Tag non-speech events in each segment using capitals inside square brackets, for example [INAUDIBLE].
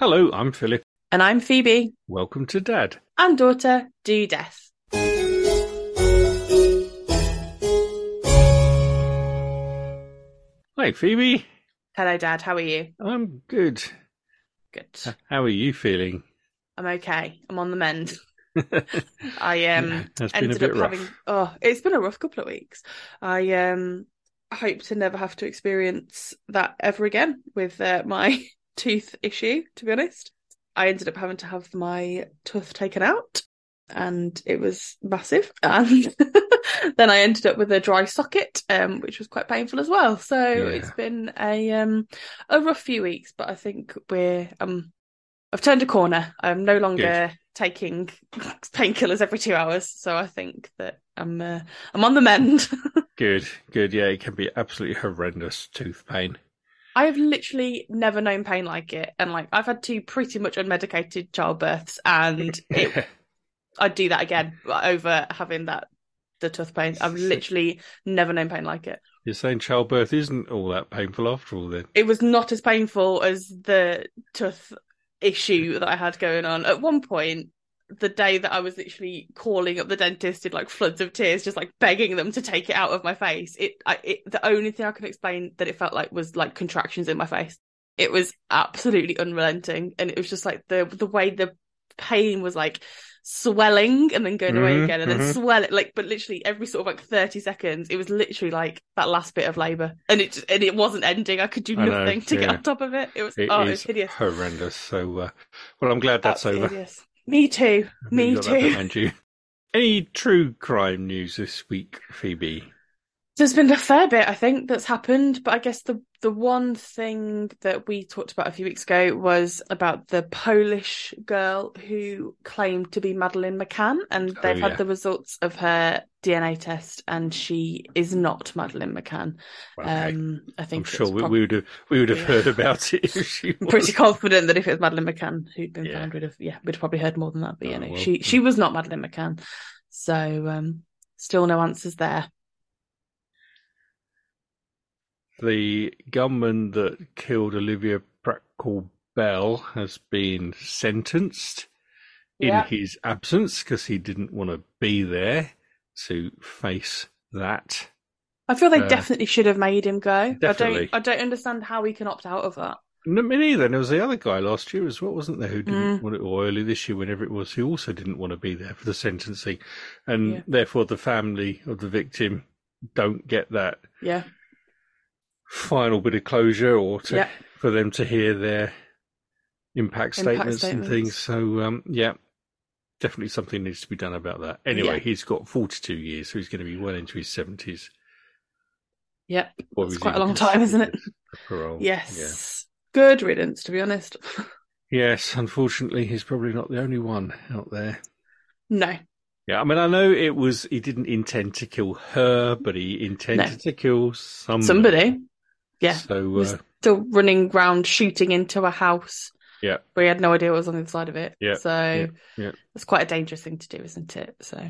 Hello, I'm Philip. And I'm Phoebe. Welcome to Dad. And daughter do death. Hi, Phoebe. Hello, Dad. How are you? I'm good. Good. H- How are you feeling? I'm okay. I'm on the mend. [LAUGHS] I um That's been a ended bit up rough. having oh, it's been a rough couple of weeks. I um hope to never have to experience that ever again with uh, my tooth issue. To be honest, I ended up having to have my tooth taken out, and it was massive. [LAUGHS] And then I ended up with a dry socket, um, which was quite painful as well. So Yeah. it's been a um a rough few weeks, but I think we're um I've turned a corner. I'm no longer taking [LAUGHS] painkillers every two hours, so I think that I'm uh, I'm on the mend. [LAUGHS] Good, good. Yeah, it can be absolutely horrendous tooth pain. I have literally never known pain like it, and like I've had two pretty much unmedicated childbirths, and it, [LAUGHS] I'd do that again over having that the tooth pain. I've literally never known pain like it. You're saying childbirth isn't all that painful after all, then? It was not as painful as the tooth issue that I had going on. At one point, the day that I was literally calling up the dentist in like floods of tears, just like begging them to take it out of my face. It, I, it, the only thing I can explain that it felt like was like contractions in my face. It was absolutely unrelenting, and it was just like the the way the pain was like swelling and then going away Mhm, again and then mhm. swell it like but literally every sort of like 30 seconds it was literally like that last bit of labor and it and it wasn't ending i could do I know, nothing to get yeah. on top of it it was It oh it was hideous horrendous. So, uh, well, I'm glad that's Absolutely over. hideous. Me too me too. Any true crime news this week, Phoebe? There's been a fair bit, I think, that's happened, but I guess the the one thing that we talked about a few weeks ago was about the Polish girl who claimed to be Madeleine McCann, and Oh, they've yeah. had the results of her DNA test, and she is not Madeleine McCann. Okay. Um, I I'm think sure we, prob- we would have we would have Yeah. heard about it if she [LAUGHS] was. pretty confident that if it was Madeleine McCann who'd been Yeah. found, we'd have yeah, we'd have probably heard more than that. But Oh, you know, well. she she was not Madeleine McCann, so um, still no answers there. The gunman that killed Olivia Pratt-Call Bell has been sentenced Yeah. in his absence because he didn't want to be there to face that. I feel they Uh, definitely should have made him go. definitely. I don't. I don't understand how he can opt out of that. No, me neither. And there was the other guy last year as well, wasn't there? Who didn't Mm. want it, or early this year, whenever it was, who also didn't want to be there for the sentencing, and Yeah. therefore the family of the victim don't get that Yeah, final bit of closure or to, Yeah. for them to hear their impact Impact statements, and things. So, um, yeah, definitely something needs to be done about that. Anyway, Yeah. he's got 42 years, so he's going to be well into his 70s. yeah. Or That's he's quite a long time, isn't it? [LAUGHS] Parole. Yes. Good riddance, to be honest. [LAUGHS] Yes, unfortunately, he's probably not the only one out there. no. Yeah, I mean, I know it was he didn't intend to kill her, but he intended No. to kill somebody. Somebody. Yeah. So, uh, still running around shooting into a house. Yeah. Where he had no idea what was on the inside of it. Yeah, So yeah, yeah. it's quite a dangerous thing to do, isn't it? So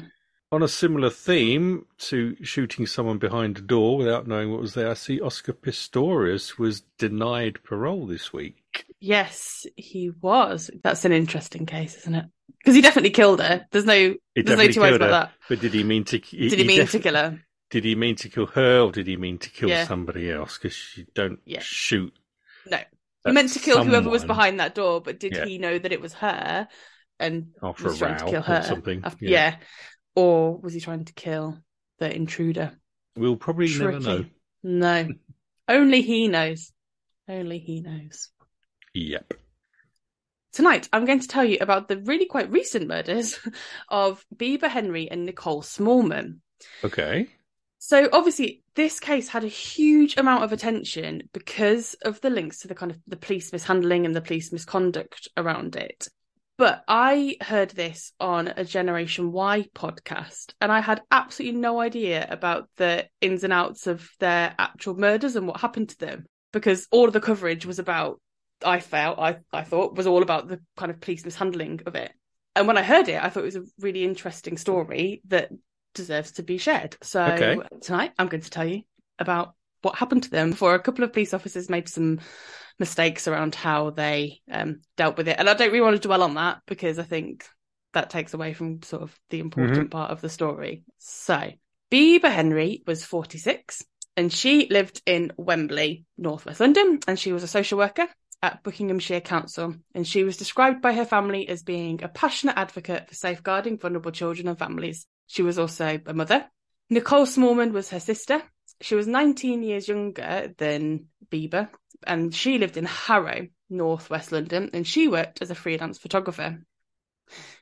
on a similar theme to shooting someone behind a door without knowing what was there, I see Oscar Pistorius was denied parole this week. yes, he was. That's an interesting case, isn't it? Because he definitely killed her. There's no. He there's no two ways about her, that. but did he mean to? Did he mean def- to kill her? Did he mean to kill her, or did he mean to kill Yeah. somebody else? Because you don't Yeah. shoot. No. He meant to kill whoever was behind that door, but did Yeah. he know that it was her and After was a trying to kill or her? something, After- yeah. yeah. Or was he trying to kill the intruder? We'll probably never know. No. [LAUGHS] Only he knows. Only he knows. Yep. Tonight, I'm going to tell you about the really quite recent murders [LAUGHS] of Bibaa Henry and Nicole Smallman. Okay. So obviously, this case had a huge amount of attention because of the links to the kind of the police mishandling and the police misconduct around it. But I heard this on a Generation Why podcast, and I had absolutely no idea about the ins and outs of their actual murders and what happened to them because all of the coverage was about. I felt I I thought was all about the kind of police mishandling of it. And when I heard it, I thought it was a really interesting story that deserves to be shared. So Okay. tonight I'm going to tell you about what happened to them before a couple of police officers made some mistakes around how they um, dealt with it. And I don't really want to dwell on that because I think that takes away from sort of the important mm-hmm. part of the story. So, Bibaa Henry was 46 and she lived in Wembley, northwest London, and she was a social worker at Buckinghamshire Council. And she was described by her family as being a passionate advocate for safeguarding vulnerable children and families. She was also a mother. Nicole Smallman was her sister. She was 19 years younger than Bibaa, and she lived in Harrow, northwest London, and she worked as a freelance photographer.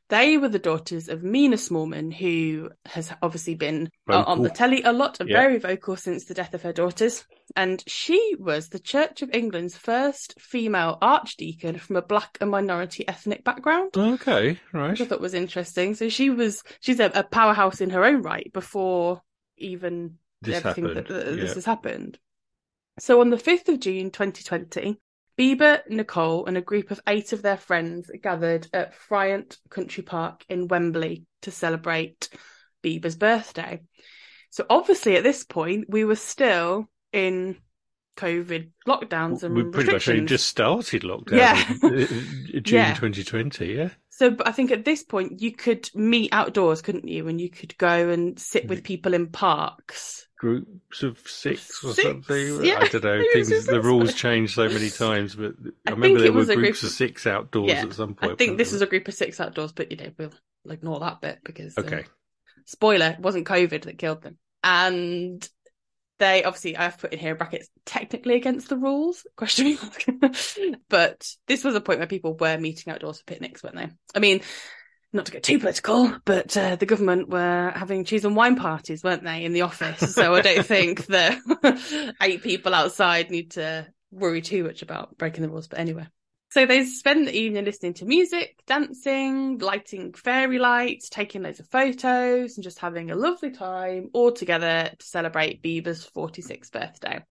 They were the daughters of Mina Smallman, who has obviously been vocal. on the telly a lot and yeah. very vocal since the death of her daughters. And she was the Church of England's first female archdeacon from a black and minority ethnic background. Okay, right. Which I thought was interesting. So she was she's a, a powerhouse in her own right before even this everything happened. that, that yeah. this has happened. So on the 5th of June 2020, Bibaa, Nicole, and a group of eight of their friends gathered at Fryent Country Park in Wembley to celebrate Bibaa's birthday. So obviously at this point we were still in COVID lockdowns and we pretty much only just started lockdown. Yeah, [LAUGHS] June yeah. 2020. Yeah. So, but I think at this point you could meet outdoors, couldn't you? And you could go and sit with people in parks groups of six or six? something. Yeah. I don't know. [LAUGHS] Things, the rules change so many times, but I, I remember there were groups of six outdoors yeah, at some point. I think this was a group of six outdoors, but you know we'll ignore that bit because uh, okay. spoiler: it wasn't COVID that killed them, and they obviously I've put in here brackets technically against the rules [LAUGHS] question mark, but this was a point where people were meeting outdoors for picnics, weren't they? I mean not to get too political, but uh, the government were having cheese and wine parties, weren't they, in the office? So I don't [LAUGHS] think that [LAUGHS] eight people outside need to worry too much about breaking the rules. But anyway. So they spend the evening listening to music, dancing, lighting fairy lights, taking loads of photos, and just having a lovely time all together to celebrate Bibaa's 46th birthday.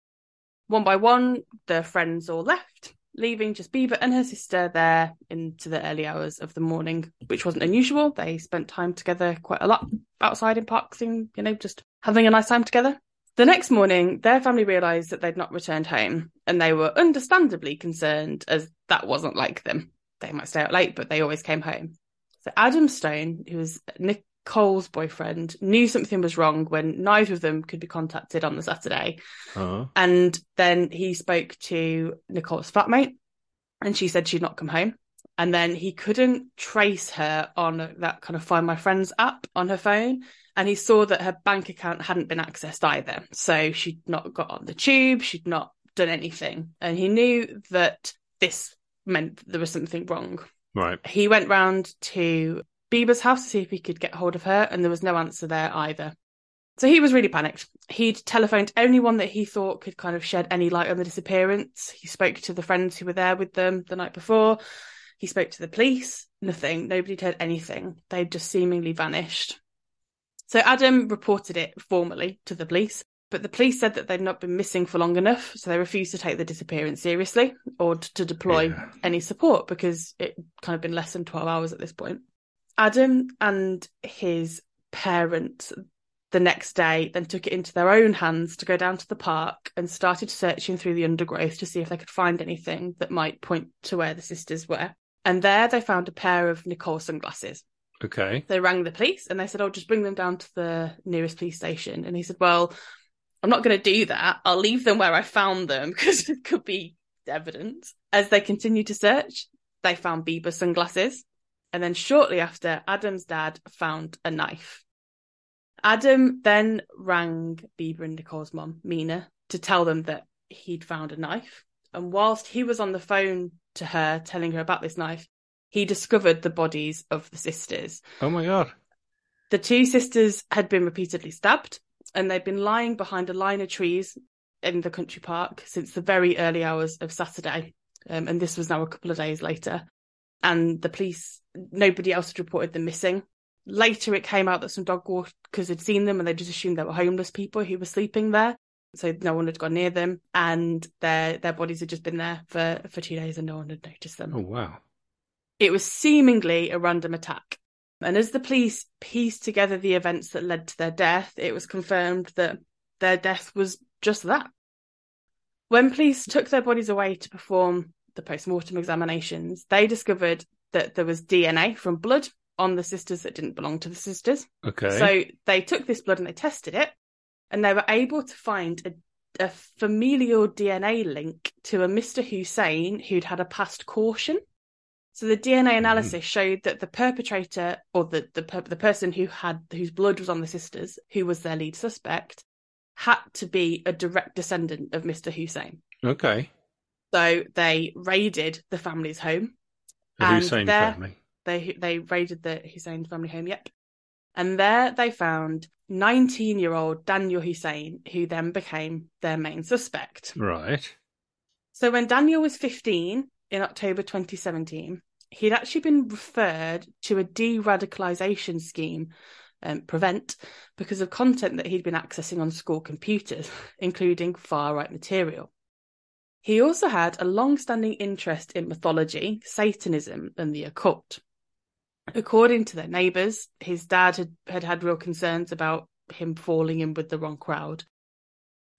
One by one, the friends all left, leaving just Bibaa and her sister there into the early hours of the morning, which wasn't unusual. They spent time together quite a lot outside in parks and, you know, just having a nice time together. The next morning, their family realised that they'd not returned home and they were understandably concerned as that wasn't like them. They might stay out late, but they always came home. So Adam Stone, who was Nicole's boyfriend knew something was wrong when neither of them could be contacted on the Saturday. Uh-huh. And then he spoke to Nicole's flatmate and she said she'd not come home. And then he couldn't trace her on that kind of Find My Friends app on her phone. And he saw that her bank account hadn't been accessed either. So she'd not got on the tube, she'd not done anything. And he knew that this meant there was something wrong. Right. He went round to Bibaa's house to see if he could get hold of her, and there was no answer there either. So he was really panicked. He'd telephoned anyone that he thought could kind of shed any light on the disappearance. He spoke to the friends who were there with them the night before. He spoke to the police. Nothing. Nobody'd heard anything. They'd just seemingly vanished. So Adam reported it formally to the police, but the police said that they'd not been missing for long enough, so they refused to take the disappearance seriously or to deploy yeah. any support because it kind of been less than 12 hours at this point. Adam and his parents the next day then took it into their own hands to go down to the park and started searching through the undergrowth to see if they could find anything that might point to where the sisters were. And there they found a pair of Nicole sunglasses. Okay. They rang the police and they said, Oh, just bring them down to the nearest police station. And he said, Well, I'm not going to do that. I'll leave them where I found them [LAUGHS] because it could be evidence. As they continued to search, they found Bibaa sunglasses and then shortly after, Adam's dad found a knife. Adam then rang Bibaa and Nicole's mum, Mina, to tell them that he'd found a knife. And whilst he was on the phone to her telling her about this knife, he discovered the bodies of the sisters. Oh my God. The two sisters had been repeatedly stabbed and they'd been lying behind a line of trees in the country park since the very early hours of Saturday. Um, and this was now a couple of days later and the police, nobody else had reported them missing. Later, it came out that some dog walkers had seen them and they just assumed they were homeless people who were sleeping there. So no one had gone near them and their, their bodies had just been there for, for two days and no one had noticed them. Oh, wow. It was seemingly a random attack. And as the police pieced together the events that led to their death, it was confirmed that their death was just that When police took their bodies away to perform the post-mortem examinations, they discovered that there was DNA from blood on the sisters that didn't belong to the sisters. Okay. So they took this blood and they tested it, and they were able to find a, a familial DNA link to a Mr. Hussein who'd had a past caution. So the DNA mm-hmm. analysis showed that the perpetrator or the the, per- the person who had whose blood was on the sisters, who was their lead suspect, had to be a direct descendant of Mr. Hussein. okay. So they raided the family's home. The And Hussein family. They they raided the Hussein family home. Yep. And there they found 19 year old Danyal Hussein, who then became their main suspect. Right. So when Danyal was 15 in October 2017, he'd actually been referred to a de radicalization scheme, um, Prevent, because of content that he'd been accessing on school computers, [LAUGHS] including far right material. He also had a long standing interest in mythology, Satanism, and the occult. According to their neighbours, his dad had, had had real concerns about him falling in with the wrong crowd.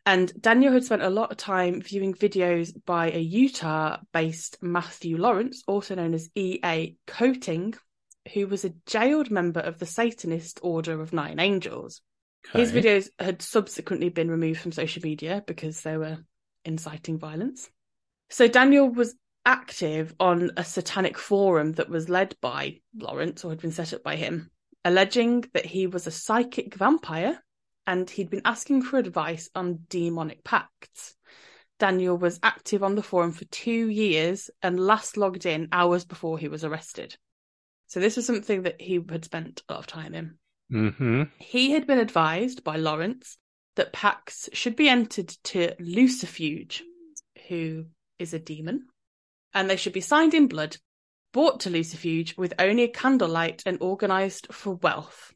And Danyal had spent a lot of time viewing videos by a Utah based Matthew Lawrence, also known as E.A. Koetting, who was a jailed member of the Satanist Order of Nine Angels. His videos had subsequently been removed from social media because they were inciting violence. So Danyal was active on a satanic forum that was led by Lawrence or had been set up by him, alleging that he was a psychic vampire and he'd been asking for advice on demonic pacts. Danyal was active on the forum for two years and last logged in hours before he was arrested. So this was something that he had spent a lot of time in. Mm-hmm. He had been advised by Lawrence that pacts should be entered to Lucifuge, who is a demon, and they should be signed in blood, bought to Lucifuge with only a candlelight and organised for wealth.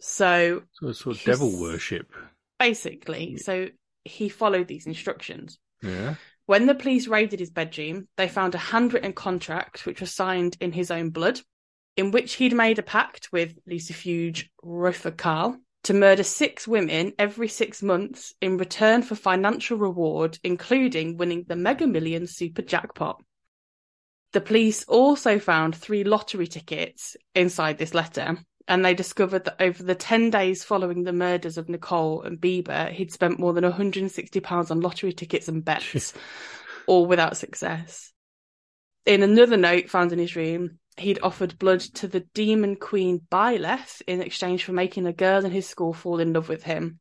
So So it's sort of devil worship. basically, so he followed these instructions. Yeah. When the police raided his bedroom, they found a handwritten contract which was signed in his own blood, in which he'd made a pact with Lucifuge Rofocale to murder six women every six months in return for financial reward, including winning the Mega Millions super jackpot. The police also found three lottery tickets inside this letter, and they discovered that over the 10 days following the murders of Nicole and Bibaa, he'd spent more than £160 on lottery tickets and bets, all without success. In another note found in his room, he'd offered blood to the demon queen Byleth in exchange for making a girl in his school fall in love with him.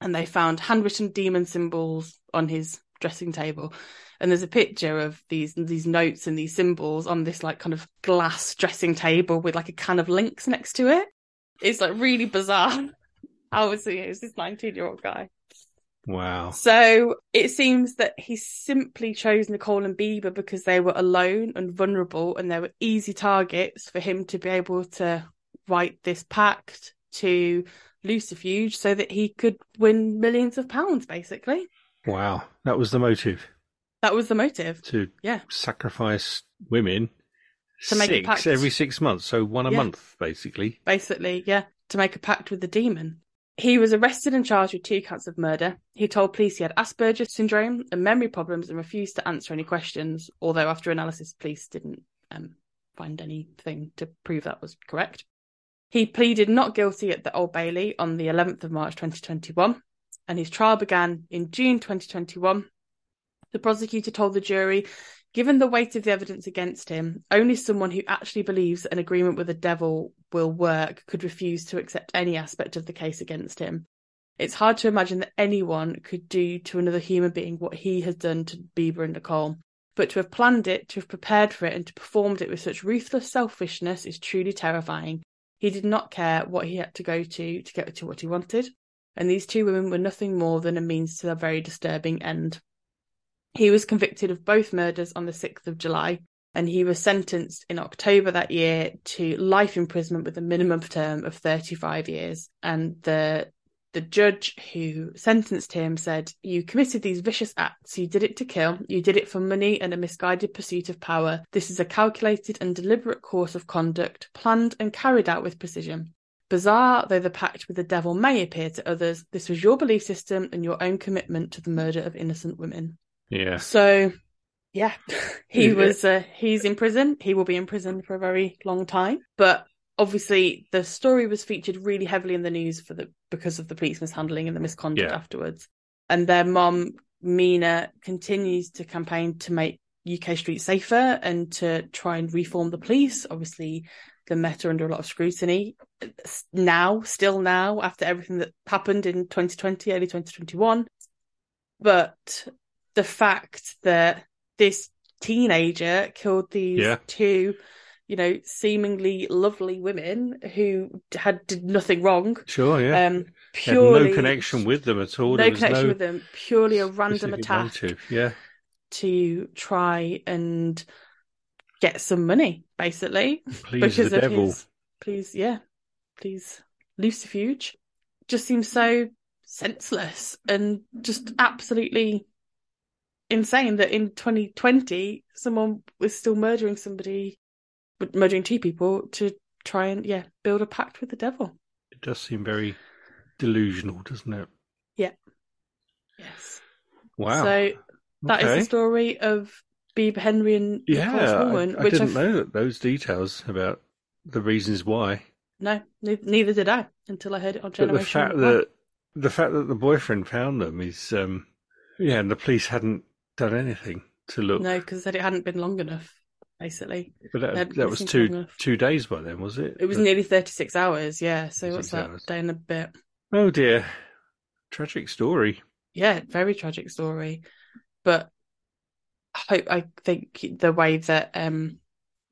And they found handwritten demon symbols on his dressing table. And there's a picture of these these notes and these symbols on this like kind of glass dressing table with like a can of Lynx next to it. It's like really bizarre. How was he? It was this 19 year old guy. Wow. So it seems that he simply chose Nicole and Bibaa because they were alone and vulnerable and they were easy targets for him to be able to write this pact to Lucifuge so that he could win millions of pounds, basically. Wow. That was the motive That was the motive. to Yeah. sacrifice women To make a pact. every six months. So one a Yeah. month, basically. Basically, yeah, to make a pact with the demon. He was arrested and charged with two counts of murder. He told police he had Asperger's syndrome and memory problems and refused to answer any questions, although after analysis, police didn't um, find anything to prove that was correct. He pleaded not guilty at the Old Bailey on the 11th of March 2021, and his trial began in June 2021. The prosecutor told the jury Given the weight of the evidence against him, only someone who actually believes an agreement with the devil will work could refuse to accept any aspect of the case against him. It's hard to imagine that anyone could do to another human being what he has done to Bibaa and Nicole. But to have planned it, to have prepared for it, and to performed it with such ruthless selfishness is truly terrifying. He did not care what he had to go to to get to what he wanted, and these two women were nothing more than a means to a very disturbing end. He was convicted of both murders on the 6th of July, and he was sentenced in October that year to life imprisonment with a minimum term of 35 years. And the the judge who sentenced him said, You committed these vicious acts. You did it to kill. You did it for money and a misguided pursuit of power. This is a calculated and deliberate course of conduct, planned and carried out with precision. Bizarre though the pact with the devil may appear to others, this was your belief system and your own commitment to the murder of innocent women. Yeah. So, yeah, [LAUGHS] he Yeah. was. Uh, he's in prison. He will be in prison for a very long time. But obviously, the story was featured really heavily in the news for the because of the police mishandling and the misconduct Yeah. afterwards. And their mom, Mina, continues to campaign to make UK streets safer and to try and reform the police. Obviously, the Met are under a lot of scrutiny now, still now, after everything that happened in 2020, early 2021. But the fact that this teenager killed these Yeah. two, you know, seemingly lovely women who had did nothing wrong, Sure, yeah. um, Had purely no connection with them at all. no connection no with them, purely a random attack motive. Yeah. to try and get some money, basically Please because the of devil. his please yeah please lucifuge just seems so senseless and just absolutely insane that in 2020 someone was still murdering somebody murdering two people to try and yeah build a pact with the devil It does seem very delusional, doesn't it? Yeah yes Wow. so that is okay. the story of Bibaa Henry and yeah, Nicholas I, I which didn't I've- know those details about the reasons why. No neither did I until I heard it on Generation. But the fact One. that the fact that the boyfriend found them is, um, yeah, and the police hadn't done anything to look. No, because said it hadn't been long enough, basically. but that, that was two two days by then, was it? It was But- nearly 36 hours, yeah. So what's that? hours. Day and a bit. oh dear, tragic story. Yeah, very tragic story. But I hope I think the way that um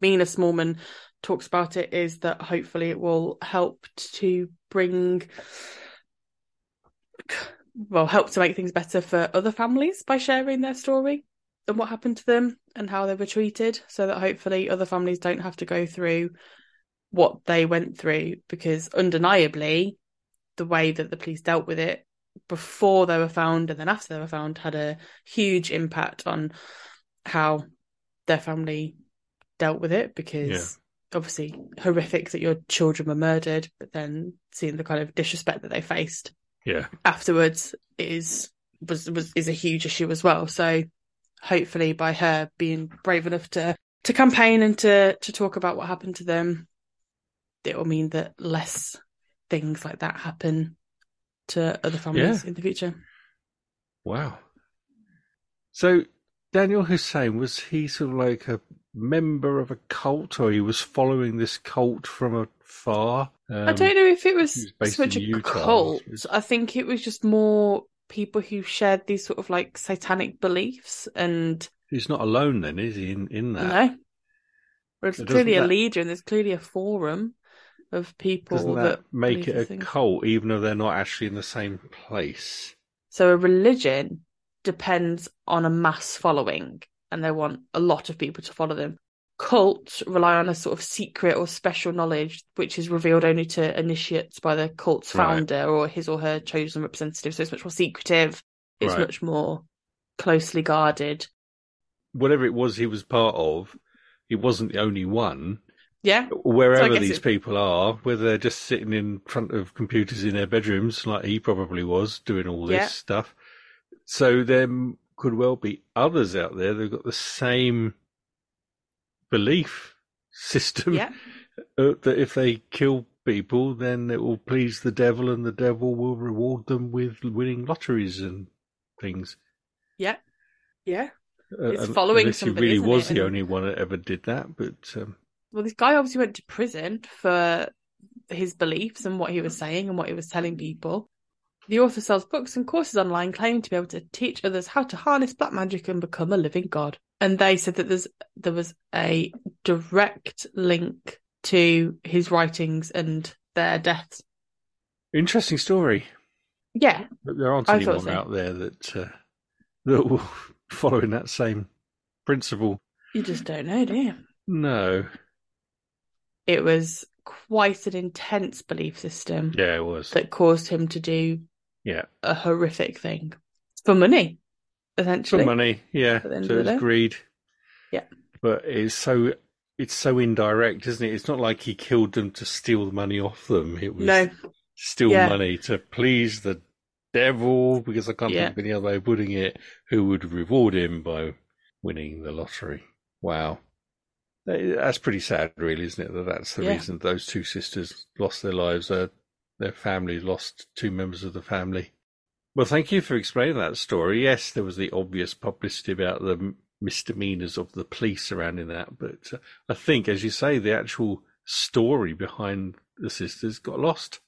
Mina Smallman talks about it is that hopefully it will help to bring well, help to make things better for other families by sharing their story and what happened to them and how they were treated so that hopefully other families don't have to go through what they went through because undeniably the way that the police dealt with it before they were found and then after they were found had a huge impact on how their family dealt with it because obviously horrific that your children were murdered but then seeing the kind of disrespect that they faced Yeah, afterwards is was was is a huge issue as well. So hopefully by her being brave enough to to campaign and to to talk about what happened to them, it will mean that less things like that happen to other families Yeah. in the future. wow. So Danyal Hussein was he sort of like a member of a cult, or he was following this cult from afar? Um, I don't know if it was was based so much in a Utah, cult. I think it was just more people who shared these sort of like satanic beliefs and He's not alone, then, is he? In in that, No. There's clearly a that- leader and there's clearly a forum of people doesn't that, that make it a things. cult, even though they're not actually in the same place? So a religion depends on a mass following and they want a lot of people to follow them. Cults rely on a sort of secret or special knowledge which is revealed only to initiates by the cult's Right. founder or his or her chosen representative. So it's much more secretive. It's Right. much more closely guarded. Whatever it was he was part of, he wasn't the only one. Yeah. Wherever guess these it- people are, whether they're just sitting in front of computers in their bedrooms, like he probably was, doing all this Yeah. stuff. So there m- could well be others out there that've got the same belief system Yeah. [LAUGHS] uh, that if they kill people, then it will please the devil, and the devil will reward them with winning lotteries and things. Yeah. Yeah. Uh, It's un- following unless he really was the And- only one that ever did that, but um, well, this guy obviously went to prison for his beliefs and what he was saying and what he was telling people. The author sells books and courses online, claiming to be able to teach others how to harness black magic and become a living god. And they said that there's there was a direct link to his writings and their deaths. interesting story. Yeah, But there aren't anyone so. out there that uh, that will [LAUGHS] following that same principle. you just don't know, do you? No, It was quite an intense belief system yeah, it was. that caused him to do Yeah, a horrific thing for money, essentially for money. Yeah, At the end so it's greed. Yeah. but it's so it's so indirect, isn't it? It's not like he killed them to steal the money off them. It was No, steal Yeah. money to please the devil, because I can't Yeah. think of any other way of putting it, who would reward him by winning the lottery. Wow. That's pretty sad, really, isn't it? That that's the Yeah. reason those two sisters lost their lives. Uh, their family lost two members of the family. Well, thank you for explaining that story. Yes, there was the obvious publicity about the misdemeanors of the police surrounding that, but uh, I think, as you say, the actual story behind the sisters got lost.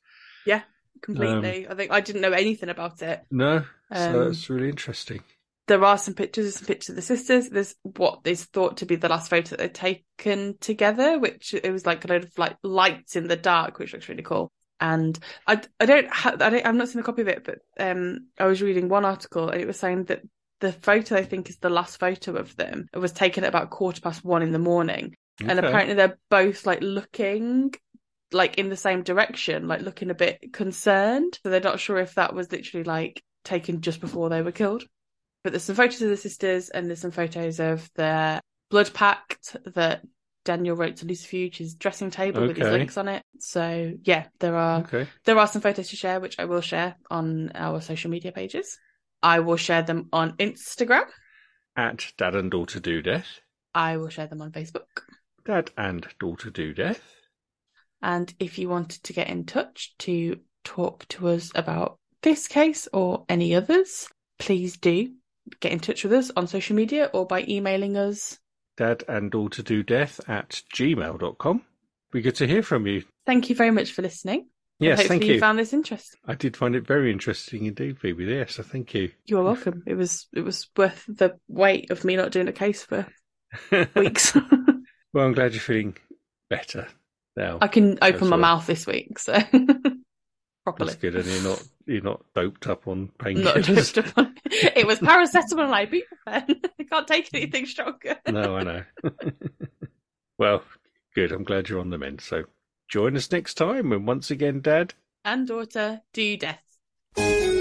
Yeah, completely. I think I didn't know anything about it. No, so Um, that's really interesting. There are some pictures, some pictures of the sisters. There's what is thought to be the last photo that they've taken together, which it was like a load of like lights in the dark, which looks really cool. And I, I don't, ha- I don't, I've not seen a copy of it, but um, I was reading one article and it was saying that the photo I think is the last photo of them. It was taken at about quarter past one in the morning, and apparently they're both like looking like in the same direction, like looking a bit concerned. So they're not sure if that was literally like taken just before they were killed. But there's some photos of the sisters and there's some photos of their blood pact that Danyal wrote to Lucifuge's dressing table with his Lynx on it. So yeah, there are Okay. there are some photos to share, which I will share on our social media pages. I will share them on Instagram. At Dad and Daughter Do Death. I will share them on Facebook. Dad and Daughter Do Death. And if you wanted to get in touch to talk to us about this case or any others, please do get in touch with us on social media or by emailing us. Dad and Daughter Do Death at gmail.com. Be good to hear from you. Thank you very much for listening. Yes, Hopefully thank you. found this interesting. I did find it very interesting indeed, Phoebe. Yes, so thank you. You are welcome. It was it was worth the wait of me not doing a case for [LAUGHS] weeks. well, I'm glad you're feeling better now. I can open my well. mouth this week, so [LAUGHS] properly. That's good, and you're not you're not doped up on painkillers. doped up on- it was paracetamol and ibuprofen. [LAUGHS] I can't take anything stronger. no, I know. [LAUGHS] well, good. I'm glad you're on the mend. So join us next time when once again, Dad. And daughter, do death.